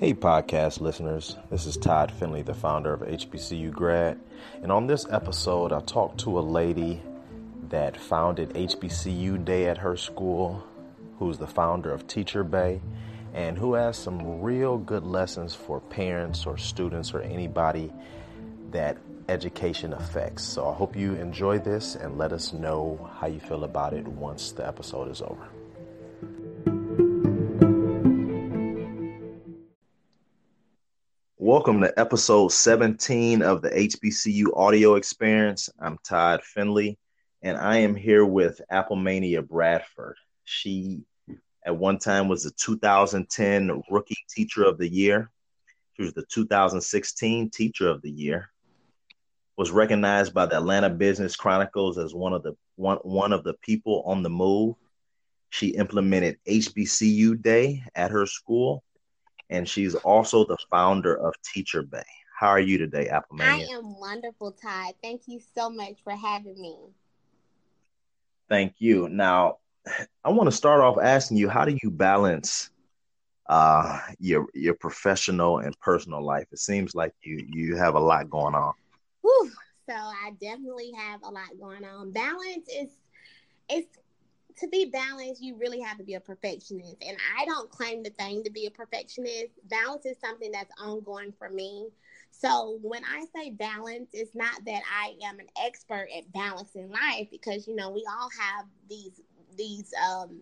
Hey, podcast listeners. This is Todd Finley, the founder of HBCU Grad. And on this episode, I talked to a lady that founded HBCU Day at her school, who's the founder of Teacher BAE, and who has some real good lessons for parents or students or anybody that education affects. So I hope you enjoy this and let us know how you feel about it once the episode is over. Welcome to episode 17 of the HBCU audio experience. I'm Todd Finley, and I am here with Applemania Bradford. She, at one time, was the 2010 Rookie Teacher of the Year. She was the 2016 Teacher of the Year. Was recognized by the Atlanta Business Chronicles as one of the one, one of the people on the move. She implemented HBCU Day at her school and she's also the founder of Teacher BAE. How are you today, Applemania? I am wonderful, Todd. Thank you so much for having me. Thank you. Now, I want to start off asking you, how do you balance uh, your your professional and personal life? It seems like you you have a lot going on. Whew. So I definitely have a lot going on. Balance is it's to be balanced, you really have to be a perfectionist. And I don't claim the thing to be a perfectionist. Balance is something that's ongoing for me. So when I say balance, it's not that I am an expert at balancing life because you know we all have these these um,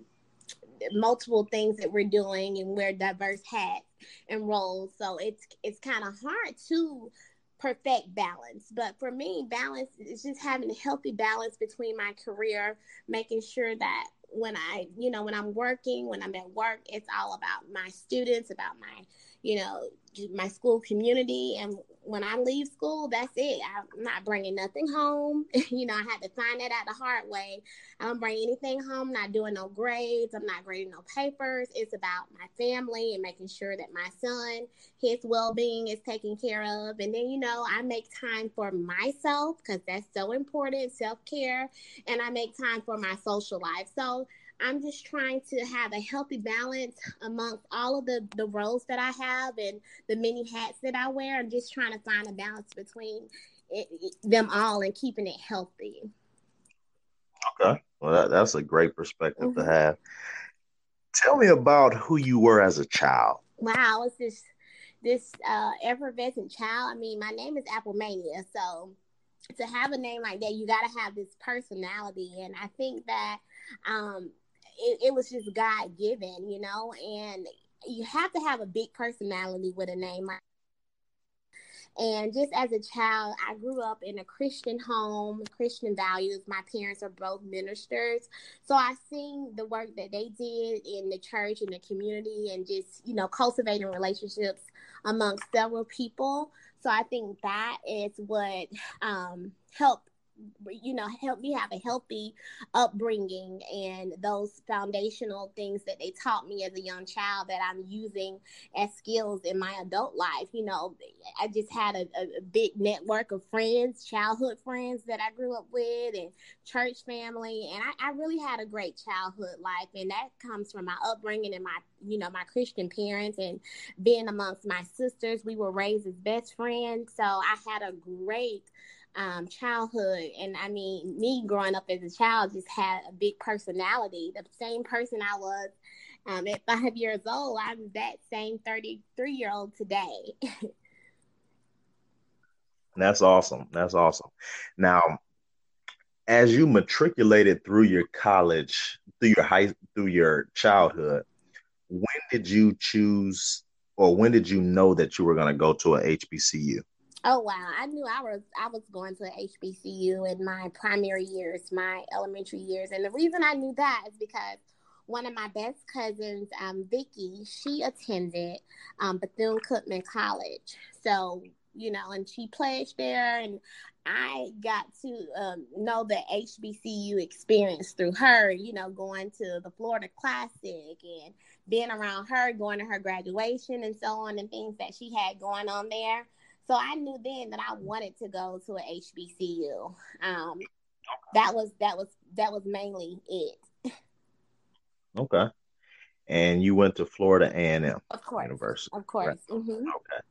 multiple things that we're doing and wear diverse hats and roles. So it's it's kind of hard to perfect balance. But for me, balance is just having a healthy balance between my career, making sure that when I, you know, when I'm working, when I'm at work, it's all about my students, about my, you know, my school community. And when I leave school, that's it. I'm not bringing nothing home. you know, I had to find that out the hard way. I don't bring anything home, not doing no grades. I'm not grading no papers. It's about my family and making sure that my son, his well being is taken care of. And then, you know, I make time for myself because that's so important self care. And I make time for my social life. So, I'm just trying to have a healthy balance amongst all of the, the roles that I have and the many hats that I wear. I'm just trying to find a balance between it, it, them all and keeping it healthy. Okay. Well, that, that's a great perspective mm-hmm. to have. Tell me about who you were as a child. Wow, it's this this uh, effervescent child. I mean, my name is Applemania, so to have a name like that, you got to have this personality, and I think that um, it, it was just God given, you know, and you have to have a big personality with a name and just as a child, I grew up in a Christian home, Christian values. My parents are both ministers. So I seen the work that they did in the church and the community and just, you know, cultivating relationships amongst several people. So I think that is what um, helped you know help me have a healthy upbringing and those foundational things that they taught me as a young child that i'm using as skills in my adult life. You know i just had a, a big network of friends childhood friends that i grew up with and church family. And I, I really had a great childhood life. And that comes from my upbringing and my you know my christian parents and being amongst my sisters. We were raised as best friends. So i had a great um, childhood. And I mean, me growing up as a child just had a big personality. The same person I was um, at five years old, I'm that same 33 year old today. That's awesome. That's awesome. Now, as you matriculated through your college, through your high, through your childhood, when did you choose, or when did you know that you were going to go to a HBCU? Oh wow! I knew I was I was going to HBCU in my primary years, my elementary years, and the reason I knew that is because one of my best cousins, um, Vicky, she attended um, Bethune Cookman College. So you know, and she pledged there, and I got to um, know the HBCU experience through her. You know, going to the Florida Classic and being around her, going to her graduation, and so on, and things that she had going on there. So I knew then that I wanted to go to a HBCU. Um, that was that was that was mainly it. Okay. and you went to Florida A and M of course, University. Of course. Right? Mm-hmm. Okay.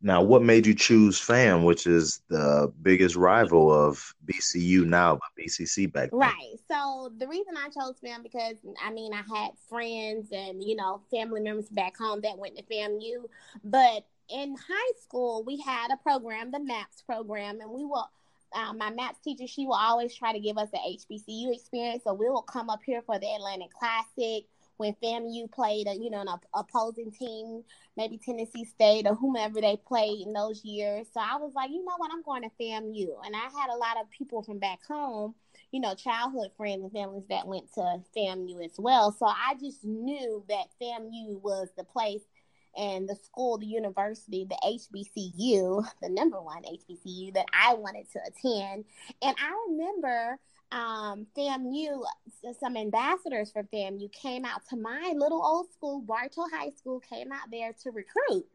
Now, what made you choose FAM, which is the biggest rival of BCU now, but BCC back then? Right. So the reason I chose FAM because I mean I had friends and you know family members back home that went to FAMU, but in high school we had a program, the MAPS program, and we will. Um, my maps teacher, she will always try to give us an HBCU experience. So we will come up here for the Atlantic Classic when FAMU played, a, you know, an opposing team, maybe Tennessee State or whomever they played in those years. So I was like, you know what, I'm going to FAMU, and I had a lot of people from back home, you know, childhood friends and families that went to FAMU as well. So I just knew that FAMU was the place and the school, the university, the HBCU, the number one HBCU that I wanted to attend. And I remember um, FAMU, some ambassadors for FAMU came out to my little old school, Bartow High School, came out there to recruit.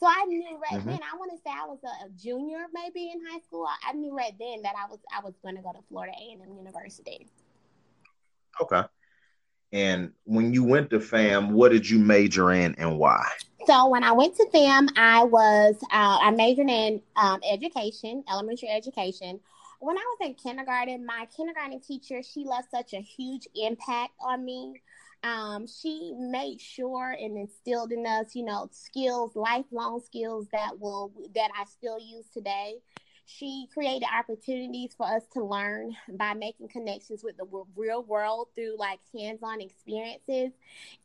So I knew right mm-hmm. then. I want to say I was a, a, junior, maybe in high school. I knew right then that I was I was going to go to Florida A and M University. Okay. And when you went to FAM, what did you major in and why? So when I went to them, I was uh, I majored in um, education, elementary education when I was in kindergarten, my kindergarten teacher, she left such a huge impact on me. Um, she made sure and instilled in us, you know, skills, lifelong skills that will that I still use today. She created opportunities for us to learn by making connections with the real world through like hands-on experiences.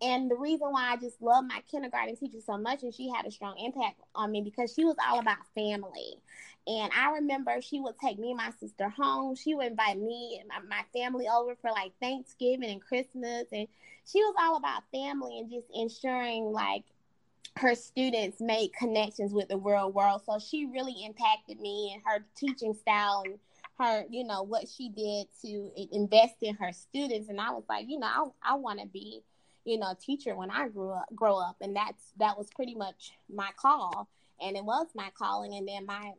And the reason why I just love my kindergarten teacher so much and she had a strong impact on me because she was all about family. And I remember she would take me and my sister home. She would invite me and my, my family over for like Thanksgiving and Christmas. And she was all about family and just ensuring like her students made connections with the real world. So she really impacted me and her teaching style and her, you know, what she did to invest in her students. And I was like, you know, I, I want to be, you know, a teacher when I grew up, grow up. And that's, that was pretty much my call and it was my calling. And then my,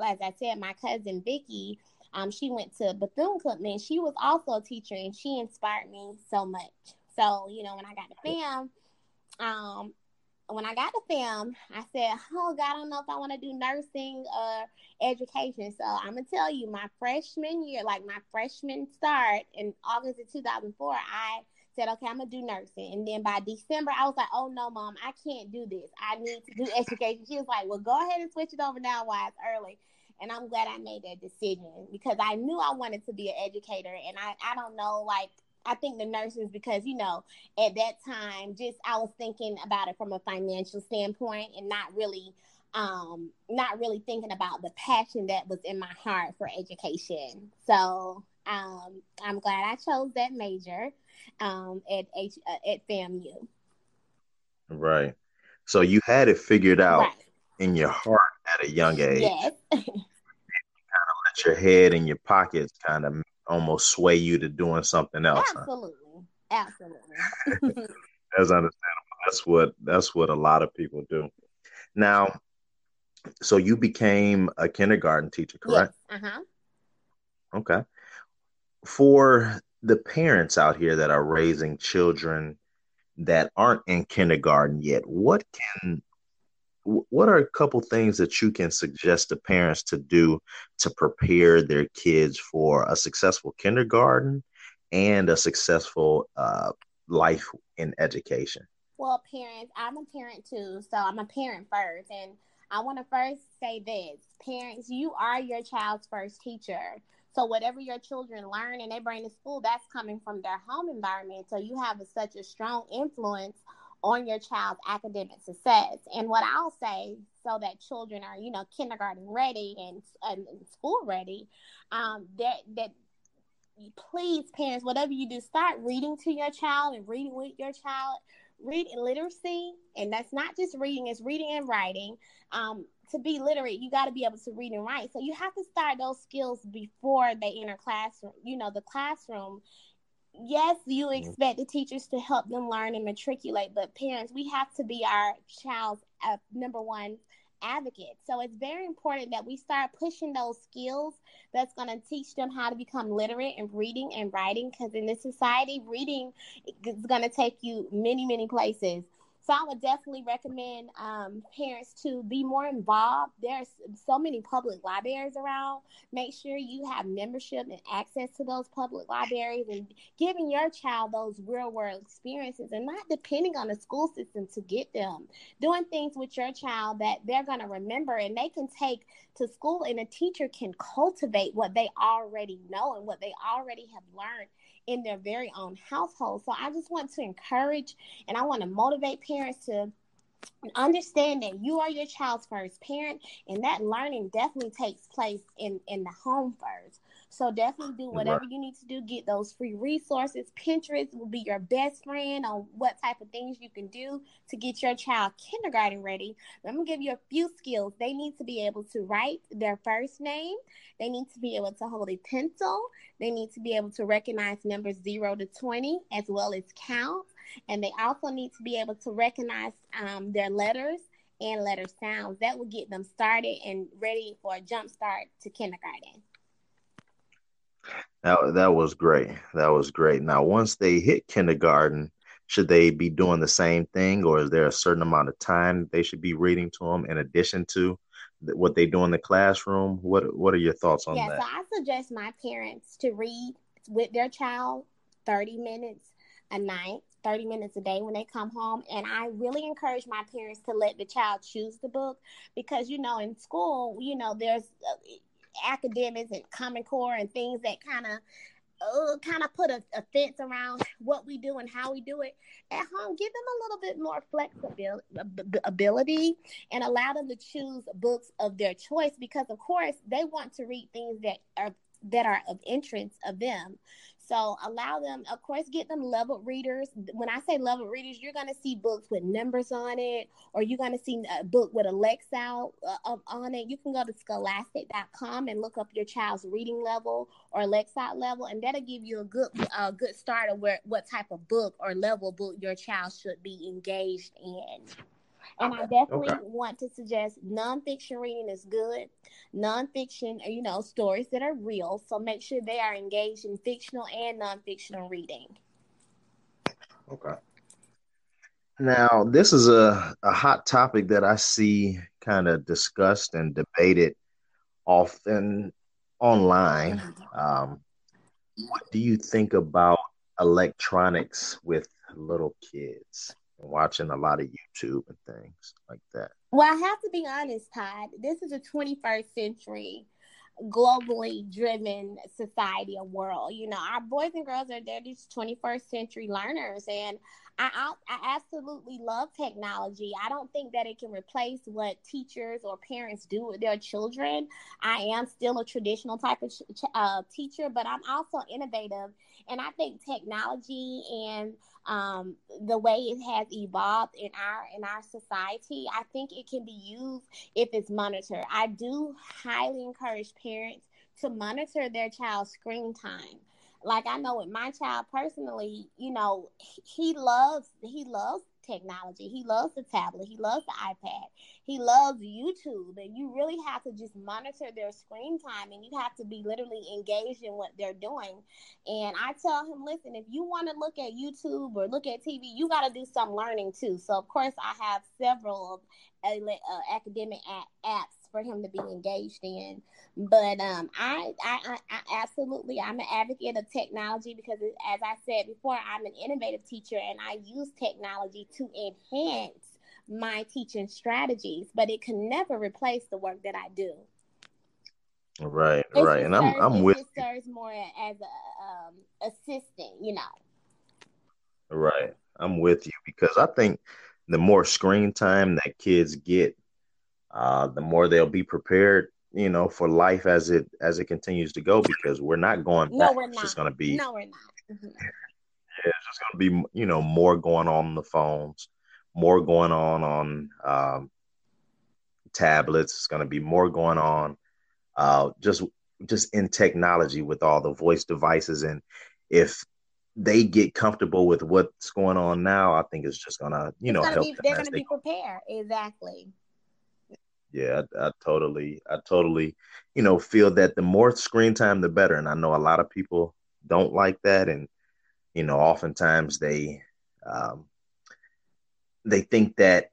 like as I said, my cousin Vicky, um, she went to Bethune Cookman. She was also a teacher, and she inspired me so much. So you know, when I got to FAM, um, when I got to film, I said, "Oh God, I don't know if I want to do nursing or education." So I'm gonna tell you, my freshman year, like my freshman start in August of 2004, I said, okay, I'm gonna do nursing. And then by December, I was like, oh no, mom, I can't do this. I need to do education. She was like, well, go ahead and switch it over now while it's early. And I'm glad I made that decision because I knew I wanted to be an educator. And I, I don't know, like, I think the nurses, because, you know, at that time, just I was thinking about it from a financial standpoint and not really um not really thinking about the passion that was in my heart for education so um i'm glad i chose that major um, at H uh, at FAMU. Right. So you had it figured out right. in your heart at a young age. Yes. kind of let your head and your pockets kind of almost sway you to doing something else. Absolutely. Huh? Absolutely. that's understandable. That's what that's what a lot of people do. Now, so you became a kindergarten teacher, correct? Yes. Uh-huh. Okay. For the parents out here that are raising children that aren't in kindergarten yet, what can what are a couple things that you can suggest to parents to do to prepare their kids for a successful kindergarten and a successful uh, life in education? Well, parents, I'm a parent too, so I'm a parent first, and I want to first say this: parents, you are your child's first teacher. So whatever your children learn and they bring to school, that's coming from their home environment. So you have a, such a strong influence on your child's academic success. And what I'll say, so that children are, you know, kindergarten ready and, and school ready, um, that that please, parents, whatever you do, start reading to your child and reading with your child. Read literacy, and that's not just reading; it's reading and writing. Um, to be literate, you got to be able to read and write. So you have to start those skills before they enter classroom. You know, the classroom. Yes, you mm-hmm. expect the teachers to help them learn and matriculate, but parents, we have to be our child's uh, number one advocate. So it's very important that we start pushing those skills that's going to teach them how to become literate in reading and writing because in this society, reading is going to take you many, many places. So I would definitely recommend um, parents to be more involved. There's so many public libraries around. Make sure you have membership and access to those public libraries and giving your child those real world experiences and not depending on the school system to get them. Doing things with your child that they're going to remember and they can take to school and a teacher can cultivate what they already know and what they already have learned in their very own household. So I just want to encourage and I want to motivate parents to understand that you are your child's first parent and that learning definitely takes place in in the home first so definitely do whatever right. you need to do. Get those free resources. Pinterest will be your best friend on what type of things you can do to get your child kindergarten ready. I'm gonna give you a few skills. They need to be able to write their first name. They need to be able to hold a pencil. They need to be able to recognize numbers zero to twenty as well as count. And they also need to be able to recognize um, their letters and letter sounds. That will get them started and ready for a jump start to kindergarten. That that was great. That was great. Now, once they hit kindergarten, should they be doing the same thing, or is there a certain amount of time they should be reading to them in addition to what they do in the classroom? What What are your thoughts on yeah, that? Yeah, so I suggest my parents to read with their child thirty minutes a night. 30 minutes a day when they come home. And I really encourage my parents to let the child choose the book because, you know, in school, you know, there's uh, academics and Common Core and things that kind of uh, kind of put a, a, fence around what we do and how we do it at home. Give them a little bit more flexibility and allow them to choose books of their choice because, of course, they want to read things that are that are of interest of them. So allow them, of course, get them leveled readers. When I say leveled readers, you're going to see books with numbers on it, or you're going to see a book with a Lexile uh, on it. You can go to scholastic.com and look up your child's reading level or Lexile level, and that'll give you a good good start of where what type of book or level book your child should be engaged in. And I definitely okay. want to suggest nonfiction reading is good. Nonfiction, you know, stories that are real. So make sure they are engaged in fictional and nonfictional reading. Okay. Now, this is a, a hot topic that I see kind of discussed and debated often online. Um, what do you think about electronics with little kids? Watching a lot of YouTube and things like that. Well, I have to be honest, Todd. This is a 21st century globally driven society or world. You know, our boys and girls are they're these 21st century learners and I, I absolutely love technology. I don't think that it can replace what teachers or parents do with their children. I am still a traditional type of uh, teacher, but I'm also innovative. And I think technology and um, the way it has evolved in our in our society, I think it can be used if it's monitored. I do highly encourage parents to monitor their child's screen time like I know with my child personally, you know, he loves he loves technology. He loves the tablet. He loves the iPad. He loves YouTube. And you really have to just monitor their screen time and you have to be literally engaged in what they're doing. And I tell him, listen, if you want to look at YouTube or look at TV, you got to do some learning too. So, of course, I have several uh, academic apps for him to be engaged in. But um, I, I, I, absolutely, I'm an advocate of technology because, as I said before, I'm an innovative teacher and I use technology to enhance my teaching strategies, but it can never replace the work that I do. Right, it right, and serves, I'm I'm with. It serves more as a um, assistant, you know. Right, I'm with you because I think the more screen time that kids get, uh, the more they'll be prepared, you know, for life as it as it continues to go. Because we're not going back. No, we're not. It's just going to be. No, we're not. Mm-hmm. Yeah, it's just going to be, you know, more going on, on the phones, more going on on um, tablets. It's going to be more going on, uh, just just in technology with all the voice devices and if they get comfortable with what's going on now, I think it's just gonna, you it's know, gonna help be, They're gonna be prepared. Exactly. Yeah, I, I, totally, I totally, you know, feel that the more screen time, the better. And I know a lot of people don't like that, and you know, oftentimes they, um, they think that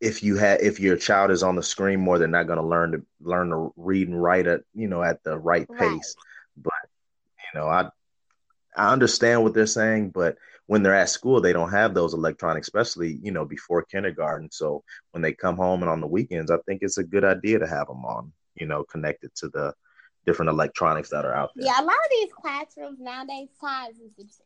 if you have if your child is on the screen more, they're not going to learn to learn to read and write at you know at the right pace. Right. But you know, I I understand what they're saying, but when they're at school, they don't have those electronics, especially you know before kindergarten. So when they come home and on the weekends, I think it's a good idea to have them on, you know, connected to the different electronics that are out there. Yeah, a lot of these classrooms nowadays, Todd,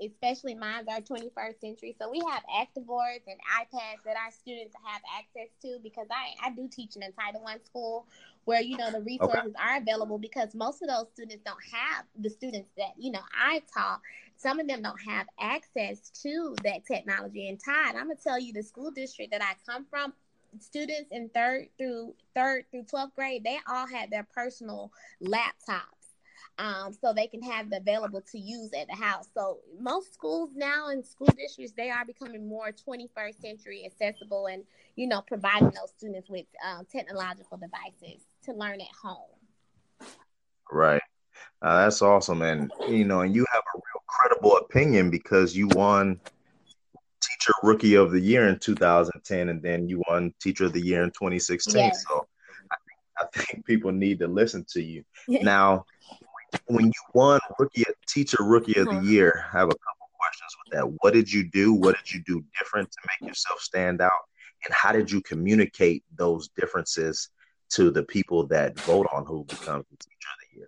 especially mine, are 21st century. So we have active boards and iPads that our students have access to because I, I do teach in a Title One school where you know the resources okay. are available because most of those students don't have the students that you know I taught. Some of them don't have access to that technology. And Todd, I'm gonna tell you, the school district that I come from, students in third through third through 12th grade, they all had their personal laptops. Um, so they can have the available to use at the house. So most schools now and school districts they are becoming more 21st century accessible and you know providing those students with um, technological devices to learn at home. Right. Uh, that's awesome, and you know, and you have a real credible opinion because you won Teacher Rookie of the Year in 2010, and then you won Teacher of the Year in 2016. Yes. So I think, I think people need to listen to you. now, when you won Rookie Teacher Rookie of the uh-huh. Year, I have a couple questions with that. What did you do? What did you do different to make yourself stand out? And how did you communicate those differences to the people that vote on who becomes the Teacher of the Year?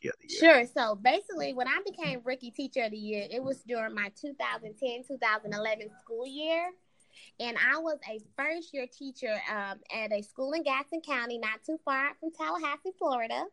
Rookie of the Year? Sure. So basically, when I became Rookie Teacher of the Year, it was during my 2010 2011 school year. And I was a first year teacher um, at a school in Gadsden County, not too far from Tallahassee, Florida.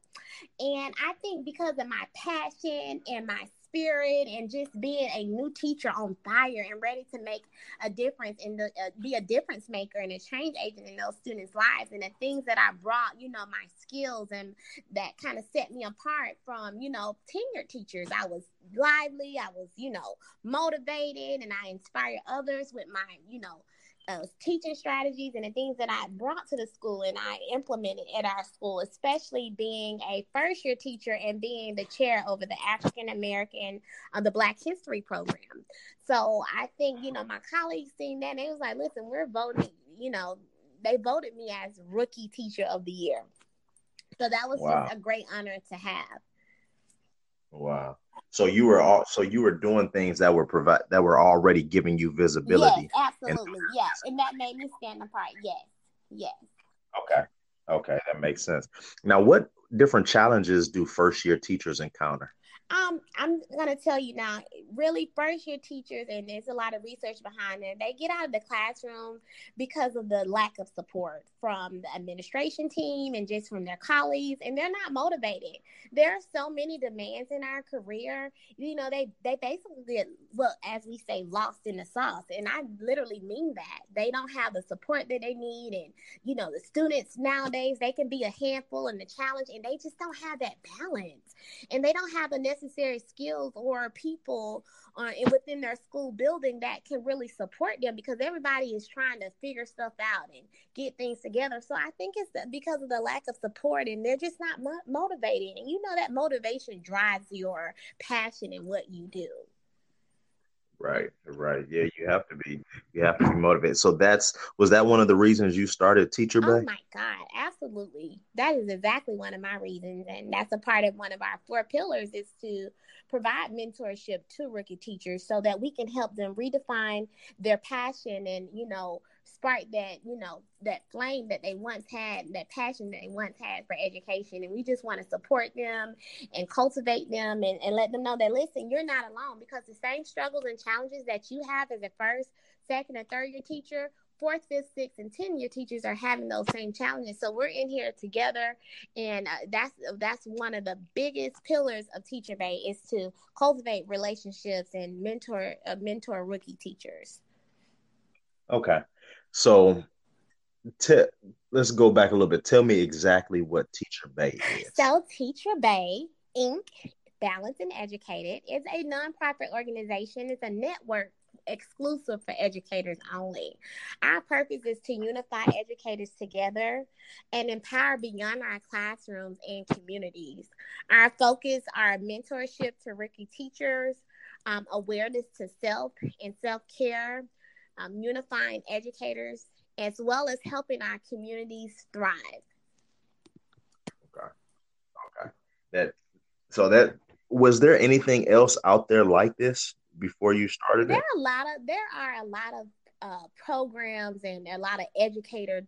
And I think because of my passion and my spirit and just being a new teacher on fire and ready to make a difference the uh, be a difference maker and a change agent in those students' lives and the things that I brought, you know, my skills and that kind of set me apart from, you know, tenured teachers. I was lively, I was, you know, motivated and I inspire others with my, you know, uh, teaching strategies and the things that I brought to the school and I implemented at our school, especially being a first year teacher and being the chair over the African American, uh, the Black History program. So I think, you know, my colleagues seen that and they was like, listen, we're voting, you know, they voted me as rookie teacher of the year. So that was wow. just a great honor to have. Oh, wow. So you were all so you were doing things that were provide that were already giving you visibility. Yes, absolutely. Yes. And that made me stand apart. Yes. Yes. Okay. Okay, that makes sense. Now what different challenges do first year teachers encounter? Um, I'm gonna tell you now, really first year teachers, and there's a lot of research behind it, they get out of the classroom because of the lack of support from the administration team and just from their colleagues, and they're not motivated. There are so many demands in our career. You know, they they basically get well, as we say, lost in the sauce. And I literally mean that. They don't have the support that they need. And, you know, the students nowadays, they can be a handful and a challenge, and they just don't have that balance. And they don't have the necessary skills or people uh, within their school building that can really support them because everybody is trying to figure stuff out and get things together. So I think it's because of the lack of support and they're just not mo- motivated. And you know that motivation drives your passion in what you do. Right, right. Yeah, you have to be you have to be motivated. So that's was that one of the reasons you started Teacher oh BAE? Oh my God, absolutely. That is exactly one of my reasons. And that's a part of one of our four pillars is to provide mentorship to rookie teachers so that we can help them redefine their passion and, you know, spark that, you know, that flame that they once had, that passion that they once had for education. And we just want to support them and cultivate them and, and let them know that, listen, you're not alone because the same struggles and challenges that you have as a first, second, and third year teacher, fourth, fifth, sixth, and ten year teachers are having those same challenges. So we're in here together, and uh, that's that's one of the biggest pillars of Teacher BAE is to cultivate relationships and mentor uh, mentor rookie teachers. Okay, so, let's go back a little bit. Tell me exactly what Teacher BAE is. So, Teacher BAE Inc. Balanced and Educated is a nonprofit organization. It's a network exclusive for educators only. Our purpose is to unify educators together and empower beyond our classrooms and communities. Our focus are mentorship to rookie teachers, um, awareness to self and self care, um, unifying educators, as well as helping our communities thrive. Okay. Okay. That so that was there anything else out there like this before you started? There are a lot of there are a lot of uh, programs and a lot of educator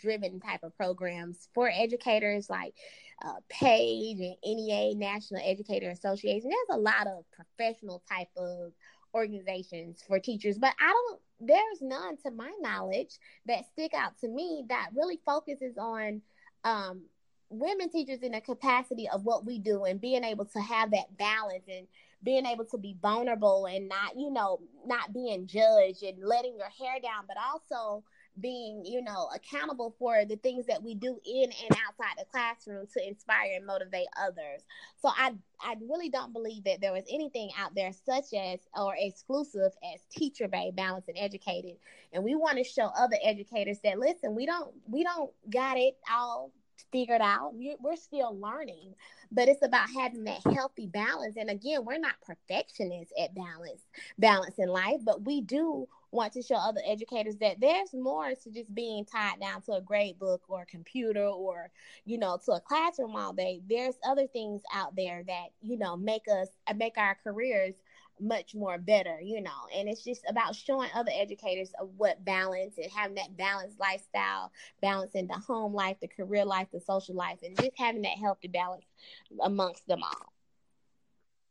driven type of programs for educators like uh, PAGE and NEA National Educator Association. There's a lot of professional type of organizations for teachers, but I don't. There's none to my knowledge that stick out to me that really focuses on um, women teachers in the capacity of what we do and being able to have that balance and being able to be vulnerable and not, you know, not being judged and letting your hair down, but also being, you know, accountable for the things that we do in and outside the classroom to inspire and motivate others. So I I really don't believe that there was anything out there such as or exclusive as teacher BAE balanced and educated. And we want to show other educators that listen, we don't we don't got it all figured out. We're still learning, but it's about having that healthy balance. And again, we're not perfectionists at balance, balance in life, but we do want to show other educators that there's more to just being tied down to a grade book or a computer or you know to a classroom all day there's other things out there that you know make us uh, make our careers much more better, you know. And it's just about showing other educators of what balance and having that balanced lifestyle, balancing the home life, the career life, the social life, and just having that healthy balance amongst them all.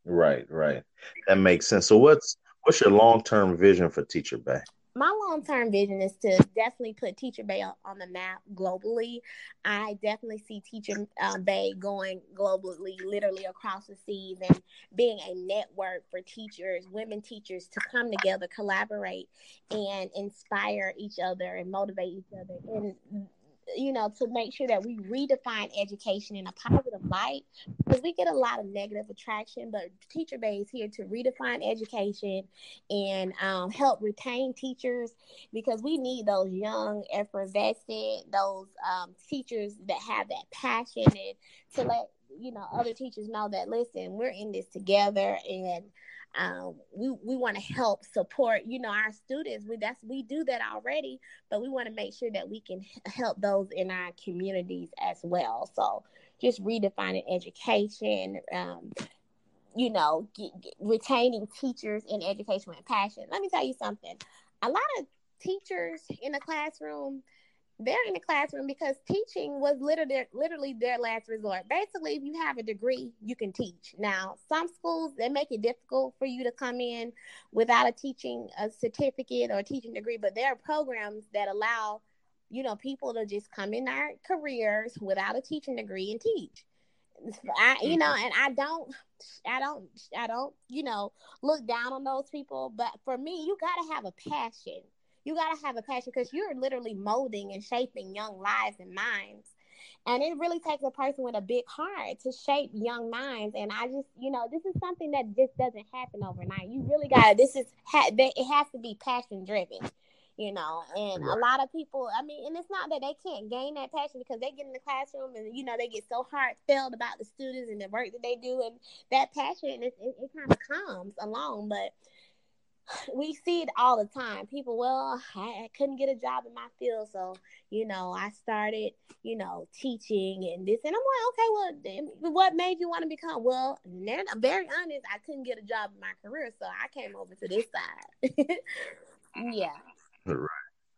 Right, right. That makes sense. So what's what's your long term vision for Teacher BAE? my long term vision is to definitely put Teacher BAE on the map globally. I definitely see Teacher uh, BAE going globally, literally across the seas, and being a network for teachers, women teachers, to come together, collaborate, and inspire each other and motivate each other. And you know, to make sure that we redefine education in a positive light because we get a lot of negative attraction. But Teacher BAE is here to redefine education and um, help retain teachers because we need those young, effervescent, those um, teachers that have that passion and to let you know other teachers know that listen, we're in this together and um, we we want to help support you know our students. We that's we do that already but we want to make sure that we can help those in our communities as well. So just redefining education um, you know get, get, retaining teachers in education with passion. Let me tell you something. A lot of teachers in the classroom they're in the classroom because teaching was literally literally their last resort. Basically, if you have a degree, you can teach. Now, some schools they make it difficult for you to come in without a teaching a certificate or a teaching degree, but there are programs that allow you know people to just come in their careers without a teaching degree and teach. I, you know, and I don't, I don't, I don't, you know, look down on those people. But for me, you got to have a passion you got to have a passion because you're literally molding and shaping young lives and minds. And it really takes a person with a big heart to shape young minds. And I just, you know, this is something that just doesn't happen overnight. You really got to, this is, ha- it has to be passion driven you know and a lot of people i mean and it's not that they can't gain that passion because they get in the classroom and you know they get so heartfelt about the students and the work that they do and that passion it, it, it kind of comes along but we see it all the time. People, well, I, I, couldn't get a job in my field, so you know, I started, you know, teaching and this, and I'm like, okay, well, what made you want to become? Well, I'm very honest, I couldn't get a job in my career, so I came over to this side. yeah. Right.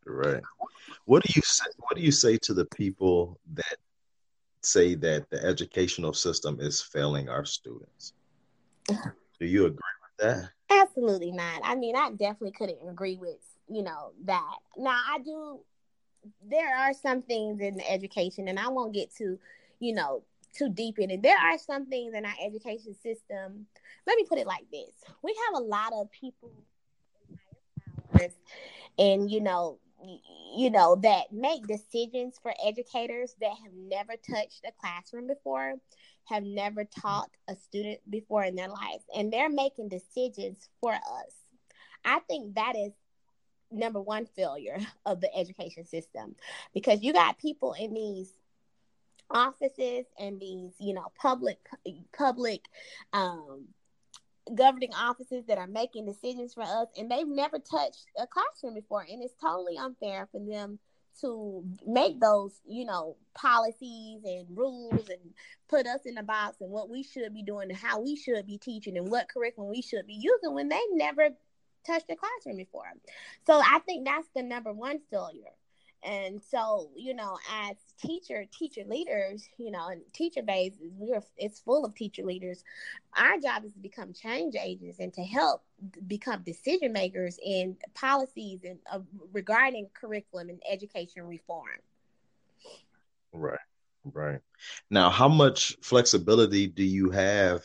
Right. What do you say? What do you say to the people that say that the educational system is failing our students? Do you agree with that? Absolutely not. I mean, I definitely couldn't agree with, you know, that. Now, I do, there are some things in the education, and I won't get too, you know, too deep in it. There are some things in our education system. Let me put it like this we have a lot of people and, you know, you know that make decisions for educators that have never touched a classroom before have never taught a student before in their lives, and they're making decisions for us. I think that is number one failure of the education system because you got people in these offices and these you know public public um governing offices that are making decisions for us and they've never touched a classroom before and it's totally unfair for them to make those you know policies and rules and put us in the box and what we should be doing and how we should be teaching and what curriculum we should be using when they never touched a classroom before. So i think that's the number one failure and so, you know, as teacher, teacher leaders, you know, and teacher bases we're it's full of teacher leaders. Our job is to become change agents and to help become decision makers in policies and uh, regarding curriculum and education reform. Right, right. Now, how much flexibility do you have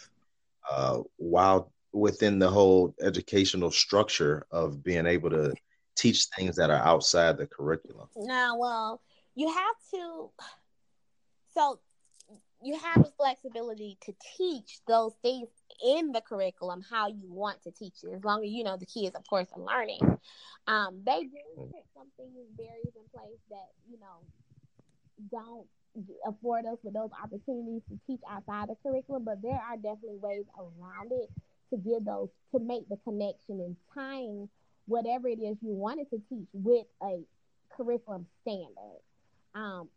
uh, while within the whole educational structure of being able to teach things that are outside the curriculum? No, well, you have to. So you have the flexibility to teach those things in the curriculum how you want to teach it, as long as you know the kids, of course, are learning. Um, they do put some things, barriers in place that you know don't afford us with those opportunities to teach outside the curriculum, but there are definitely ways around it to give those to make the connection and tying whatever it is you wanted to teach with a curriculum standard. Um,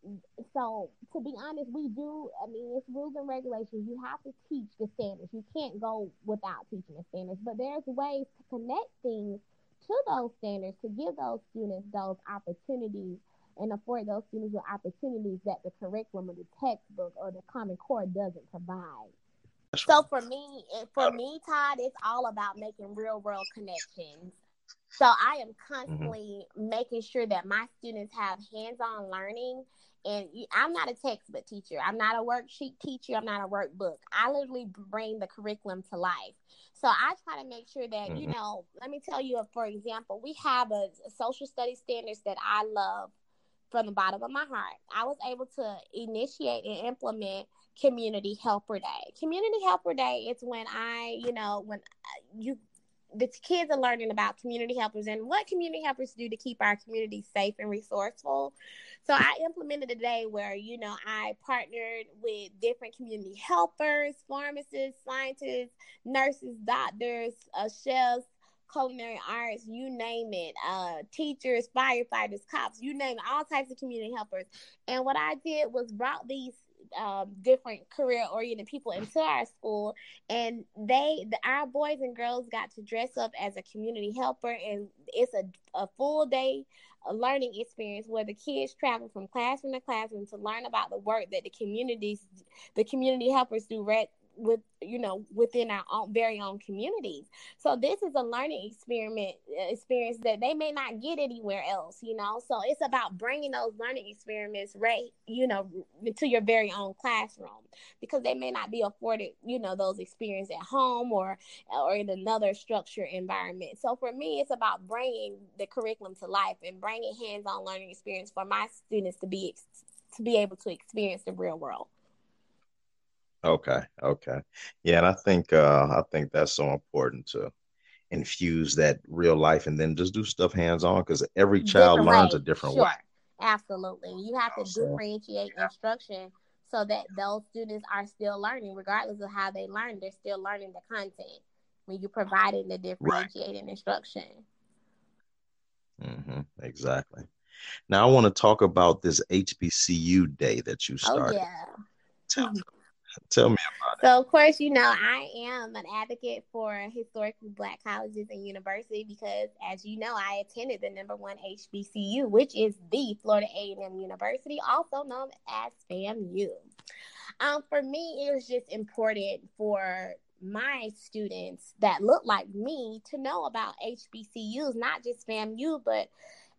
so to be honest, we do. I mean, it's rules and regulations. You have to teach the standards. You can't go without teaching the standards. But there's ways to connect things to those standards to give those students those opportunities and afford those students with opportunities that the curriculum or the textbook or the Common Core doesn't provide. So for me, for me, Todd, it's all about making real world connections so I am mm-hmm. constantly mm-hmm. making sure that my students have hands-on learning. And I'm not a textbook teacher. I'm not a worksheet teacher. I'm not a workbook. I literally bring the curriculum to life. So I try to make sure that, mm-hmm. you know, let me tell you, for example, we have a, a social studies standards that I love from the bottom of my heart. I was able to initiate and implement Community Helper Day. Community Helper Day is when I, you know, when uh, you the kids are learning about community helpers and what community helpers do to keep our community safe and resourceful. So I implemented a day where, you know, I partnered with different community helpers, pharmacists, scientists, nurses, doctors, uh, chefs, culinary arts, you name it, uh, teachers, firefighters, cops, you name it, all types of community helpers. And what I did was brought these um, different career oriented people into our school, and they, the, our boys and girls, got to dress up as a community helper, and it's a, a full day a learning experience where the kids travel from classroom to classroom to learn about the work that the communities, the community helpers do right with you know within our own very own communities. So this is a learning experiment uh, experience that they may not get anywhere else you know? So it's about bringing those learning experiments right you know to your very own classroom. Because they may not be afforded you know those experiences at home or or in another structured environment. So for me it's about bringing the curriculum to life and bringing hands-on learning experience for my students to be to be able to experience the real world Okay, okay. Yeah, and I think uh I think that's so important to infuse that real life and then just do stuff hands on because every child different learns way. a different sure. way. Absolutely. You have to differentiate yeah. instruction so that those students are still learning, regardless of how they learn, they're still learning the content when you're providing the differentiating right. instruction. Mm-hmm, exactly. Now I want to talk about this HBCU day that you oh, started. Oh, yeah. Tell, Tell me about it. So, of course, you know, I am an advocate for historically black colleges and universities because, as you know, I attended the number one HBCU, which is the Florida A&M University, also known as FAMU. Um, for me, it was just important for my students that look like me to know about HBCUs, not just FAMU, but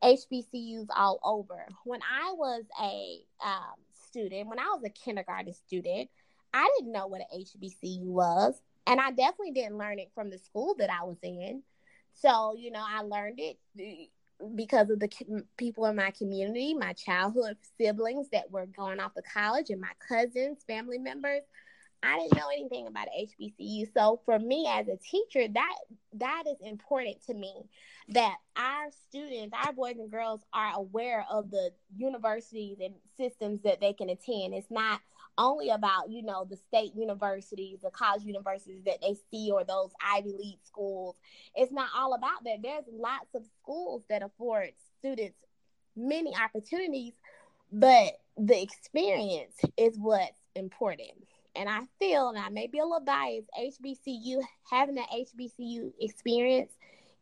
HBCUs all over. When I was a um, student, when I was a kindergarten student, I didn't know what an HBCU was. And I definitely didn't learn it from the school that I was in. So, you know, I learned it uh, because of the people in my community, my childhood siblings that were going off to college, and my cousins, family members. I didn't know anything about HBCU. So for me as a teacher, that that is important to me that our students, our boys and girls are aware of the universities and systems that they can attend. It's not only about, you know, the state universities, the college universities that they see or those Ivy League schools. It's not all about that. There's lots of schools that afford students many opportunities, but the experience is what's important. And I feel, and I may be a little biased, HBCU having that HBCU experience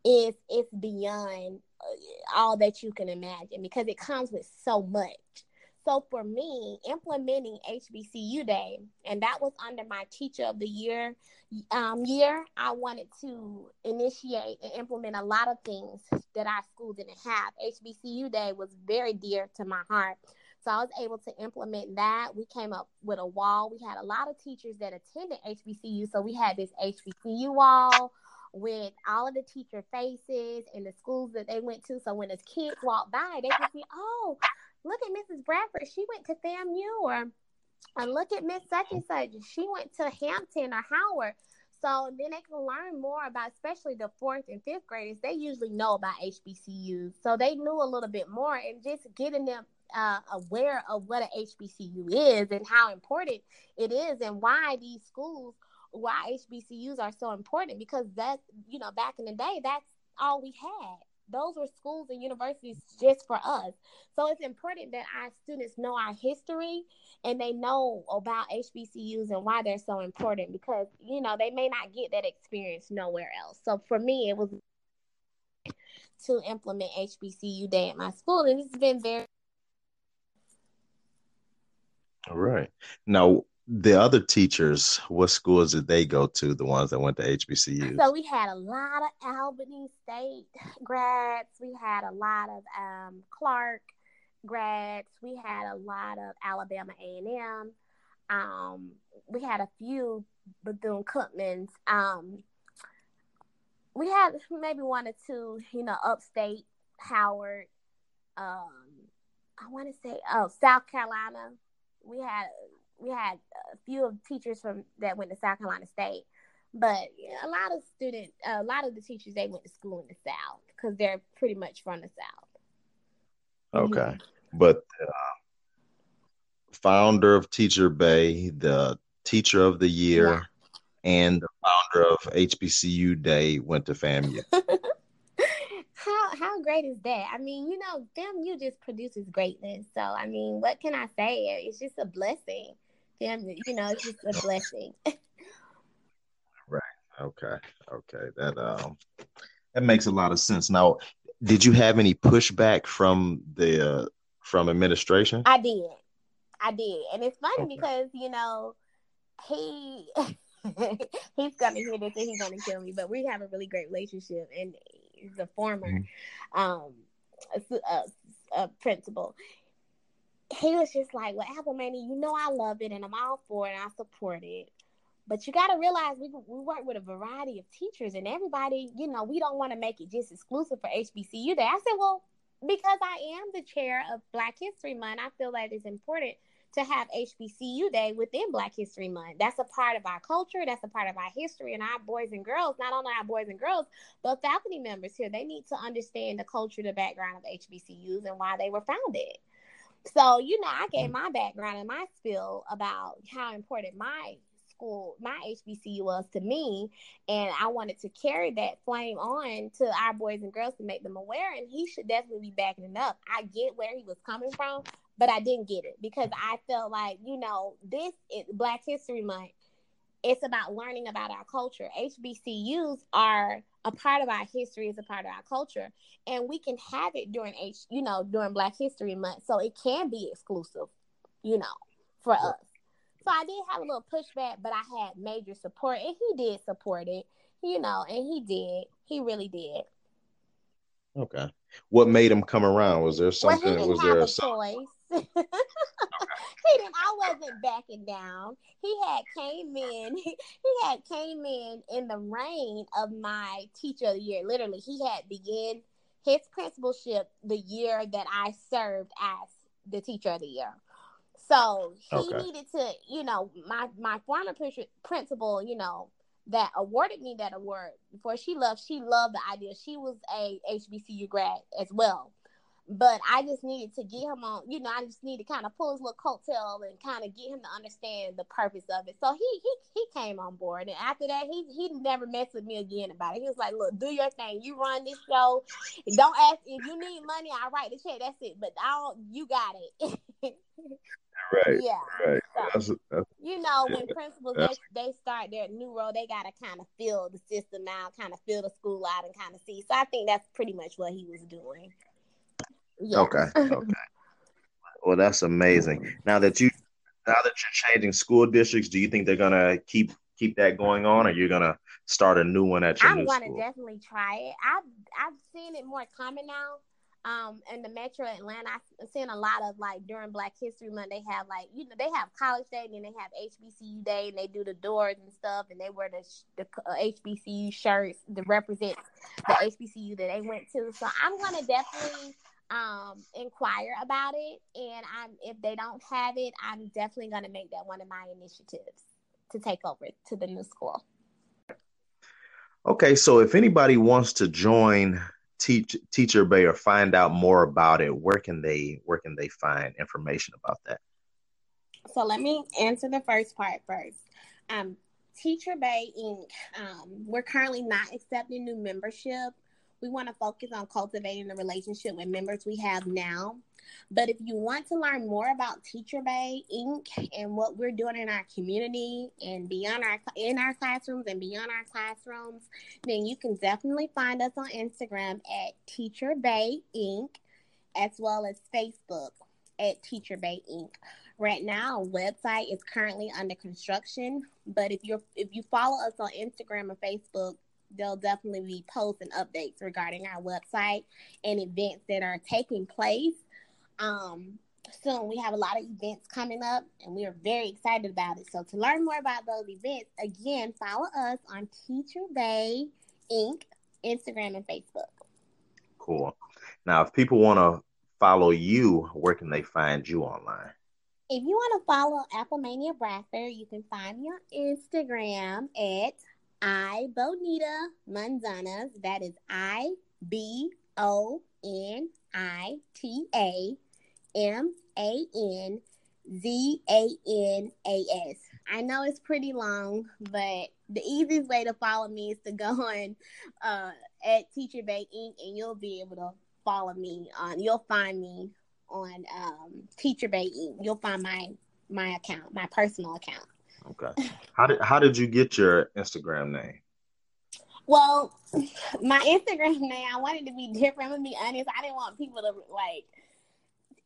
is it's beyond uh, all that you can imagine because it comes with so much. So for me, implementing HBCU Day, and that was under my Teacher of the Year um, year, I wanted to initiate and implement a lot of things that our school didn't have. HBCU Day was very dear to my heart. So I was able to implement that. We came up with a wall. We had a lot of teachers that attended HBCU. So we had this HBCU wall with all of the teacher faces and the schools that they went to. So when the kids walked by, they can see, oh, look at Mrs. Bradford. She went to FAMU or and look at Miss such and such. She went to Hampton or Howard. So then they can learn more about, especially the fourth and fifth graders. They usually know about HBCUs, so they knew a little bit more, and just getting them uh, aware of what an HBCU is and how important it is, and why these schools, why HBCUs are so important. Because that, you know, back in the day, that's all we had those were schools and universities just for us. So it's important that our students know our history and they know about HBCUs and why they're so important because, you know, they may not get that experience nowhere else. So for me, it was to implement HBCU Day at my school, and it's been very. All right. Now, the other teachers, what schools did they go to? The ones that went to HBCU. So we had a lot of Albany State grads. We had a lot of um, Clark grads. We had a lot of Alabama A and M. Um, we had a few Bethune Cookmans. Um, we had maybe one or two, you know, upstate Howard. Um, I want to say, oh, South Carolina. We had we had a few of teachers from that went to South Carolina State, but yeah, a lot of students, a lot of the teachers they went to school in the South because they're pretty much from the South. Okay, mm-hmm. but uh, founder of Teacher BAE, the Teacher of the Year, yeah. and the founder of HBCU Day went to FAMU. how how great is that? I mean, you know, FAMU just produces greatness. So I mean, what can I say? It's just a blessing family. You know, it's just a blessing. right. Okay. Okay. That um that makes a lot of sense. Now, did you have any pushback from the uh, from administration? I did. I did. And it's funny okay. because, you know, he he's gonna hear this and he's gonna kill me, but we have a really great relationship and he's a former mm-hmm. um a, a, a principal he was just like, Well, Applemania, you know I love it and I'm all for it and I support it. But you got to realize we, we work with a variety of teachers and everybody, you know, we don't want to make it just exclusive for HBCU Day. I said, Well, because I am the chair of Black History Month, I feel that it's important to have HBCU Day within Black History Month. That's a part of our culture, that's a part of our history, and our boys and girls, not only our boys and girls, but faculty members here, they need to understand the culture, the background of HBCUs, and why they were founded. So, you know, I gave my background and my spiel about how important my school, my HBCU was to me. And I wanted to carry that flame on to our boys and girls to make them aware. And he should definitely be backing it up. I get where he was coming from, but I didn't get it because I felt like, you know, this is Black History Month it's about learning about our culture. HBCUs are a part of our history, is a part of our culture, and we can have it during H, you know, during Black History Month. So it can be exclusive, you know, for us. So I did have a little pushback, but I had major support, and he did support it, you know, and he did. He really did. Okay. What made him come around? Was there something? Well, was there a, a choice? he didn't. I wasn't backing down. He had came in. He, he had came in in the reign of my teacher of the year. Literally, he had begun his principalship the year that I served as the teacher of the year. So he okay. needed to, you know, my my former principal, you know, that awarded me that award before she left, she loved the idea. She was a HBCU grad as well. But I just needed to get him on, you know, I just need to kind of pull his little coattail and kind of get him to understand the purpose of it. So he he he came on board. And after that, he he never messed with me again about it. He was like, Look, do your thing. You run this show. Don't ask if you need money, I write the check. That's it. But I don't you got it. right. Yeah. Right. So, that's, that's, you know, yeah, when principals they, they start their new role, they gotta kind of fill the system out, kind of fill the school out, and kind of see. So I think that's pretty much what he was doing. Yeah. Okay. Okay. well, that's amazing. Now that you now that you're changing school districts, do you think they're gonna keep keep that going on, or you're gonna start a new one at your I new school? I want to definitely try it. I've I've seen it more common now. Um, in the Metro Atlanta, I've seen a lot of like during Black History Month, they have like you know they have College Day and then they have HBCU Day and they do the doors and stuff and they wear the the uh, HBCU shirts that represent the HBCU that they went to. So I'm gonna definitely um, inquire about it. And I'm if they don't have it, I'm definitely going to make that one of my initiatives to take over to the new school. Okay, so if anybody wants to join Teach Teacher BAE or find out more about it, where can they where can they find information about that? So let me answer the first part first. Um, Teacher BAE Inc. Um, we're currently not accepting new membership we want to focus on cultivating the relationship with members we have now. But if you want to learn more about Teacher BAE Inc. and what we're doing in our community and beyond our in our classrooms and beyond our classrooms, then you can definitely find us on Instagram at Teacher BAE Inc. as well as Facebook at Teacher BAE Inc. Right now, our website is currently under construction, but if you're if you follow us on Instagram or Facebook, there'll definitely be posts and updates regarding our website and events that are taking place. Um, soon we have a lot of events coming up and we are very excited about it. So to learn more about those events, again, follow us on Teacher BAE Inc. Instagram and Facebook. Cool. Now, if people want to follow you, where can they find you online? If you want to follow Applemania Bradford, you can find me on Instagram at I Bonita Manzanas. That is I B O N I T A M A N Z A N A S. I know it's pretty long, but the easiest way to follow me is to go on uh, at Teacher BAE Inc. and you'll be able to follow me on. You'll find me on um, Teacher BAE Inc. You'll find my my account, my personal account. Okay. How did how did you get your Instagram name? Well, my Instagram name, I wanted to be different. I'm gonna be honest. I didn't want people to like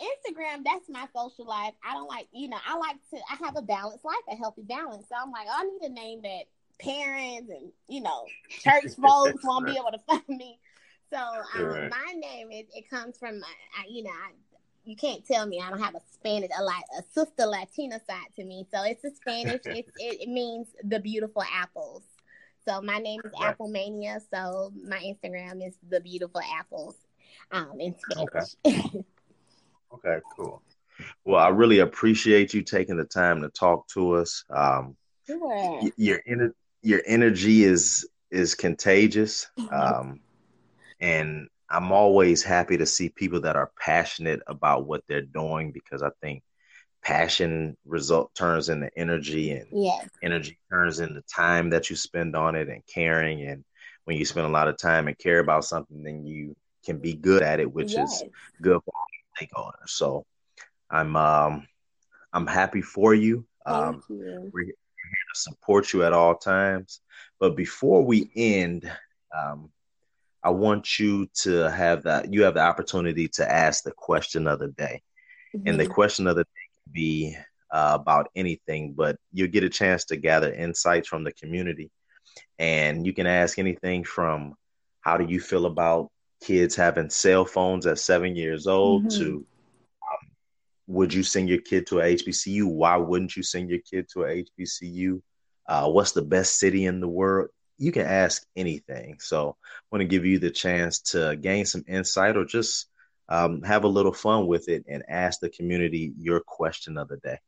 Instagram. That's my social life. I don't like, you know, I like to. I have a balanced life, a healthy balance. So I'm like, oh, I need a name that parents and you know church folks won't be able to find me. So um, right. my name is it comes from I, you know I, you can't tell me I don't have a Spanish a like a sister Latina side to me. So it's a Spanish. it's, it, it means the beautiful apples. So my name is right. Applemania. So my Instagram is the beautiful apples um, in Spanish. Okay. okay, cool. Well, I really appreciate you taking the time to talk to us. Um, sure. Y- your your energy is is contagious, um, and I'm always happy to see people that are passionate about what they're doing because I think passion result turns into energy and yes. energy turns into time that you spend on it and caring and when you spend a lot of time and care about something then you can be good at it which yes. is good for all stakeholders so i'm um i'm happy for you Thank um you. we're here to support you at all times but before we end um i want you to have that you have the opportunity to ask the question of the day mm-hmm. and the mm-hmm. question of the day can be uh, about anything, but you'll get a chance to gather insights from the community. And you can ask anything from how do you feel about kids having cell phones at seven years old mm-hmm. to um, would you send your kid to a HBCU? Why wouldn't you send your kid to a HBCU? Uh, what's the best city in the world? You can ask anything. So I want to give you the chance to gain some insight or just um, have a little fun with it and ask the community your question of the day.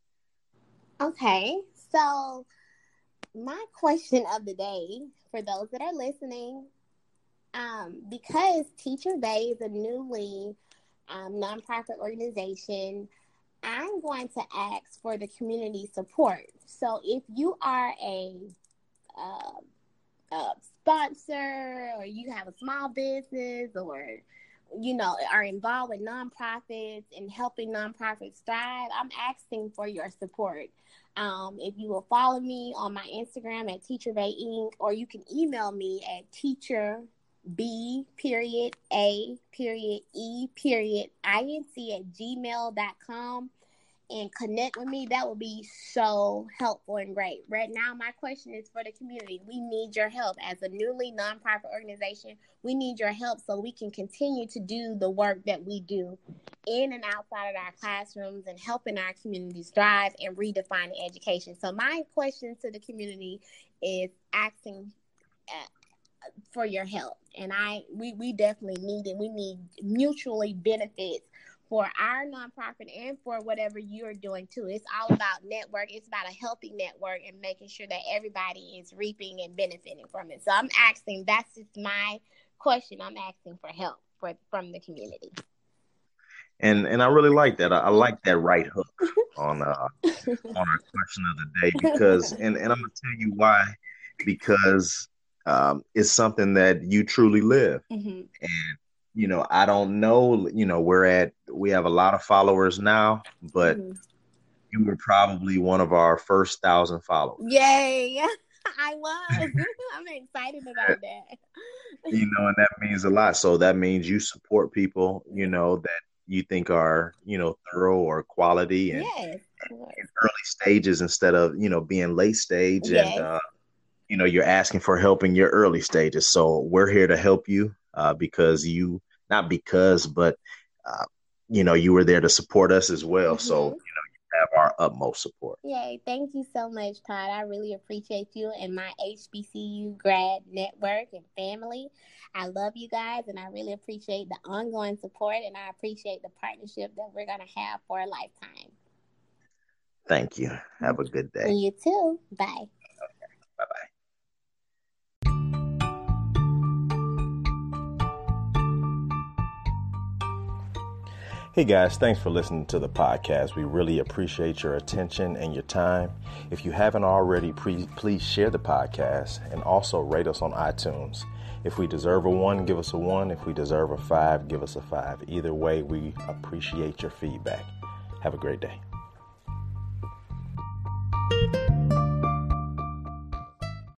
Okay, so my question of the day for those that are listening, um, because Teacher BAE is a newly um, nonprofit organization, I'm going to ask for the community support. So if you are a, uh, a sponsor or you have a small business or you know are involved with nonprofits and helping nonprofits thrive i'm asking for your support. Um, if you will follow me on my instagram at teacher BAE inc or you can email me at teacher b period a period e period inc at gmail.com and connect with me, that would be so helpful and great. Right now, my question is for the community. We need your help as a newly nonprofit organization. We need your help so we can continue to do the work that we do in and outside of our classrooms and helping our communities thrive and redefine education. So, my question to the community is asking uh, for your help, and I we we definitely need it. We need mutually benefits for our nonprofit and for whatever you're doing too. It's all about network. It's about a healthy network and making sure that everybody is reaping and benefiting from it. So I'm asking. That's just my question. I'm asking for help for from the community. And and I really like that. I, I like that right hook on uh on our question of the day because and and I'm gonna tell you why because um, it's something that you truly live mm-hmm. and you know, I don't know, you know, we're at we have a lot of followers now, but mm-hmm. you were probably one of our first thousand followers. Yay. I was. I'm excited about that. you know, and that means a lot. So that means you support people, you know, that you think are, you know, thorough or quality and yes, in early stages instead of, you know, being late stage yes. and uh, you know, you're asking for help in your early stages. So we're here to help you uh, because you not because, but uh, you know, you were there to support us as well. Mm-hmm. So you know, you have our utmost support. Yay! Thank you so much, Todd. I really appreciate you and my HBCU grad network and family. I love you guys, and I really appreciate the ongoing support, and I appreciate the partnership that we're gonna have for a lifetime. Thank you. Have a good day. You too. Bye. Okay. Bye bye. Hey guys, thanks for listening to the podcast. We really appreciate your attention and your time. If you haven't already, please share the podcast and also rate us on iTunes. If we deserve a one, give us a one. If we deserve a five, give us a five. Either way, we appreciate your feedback. Have a great day.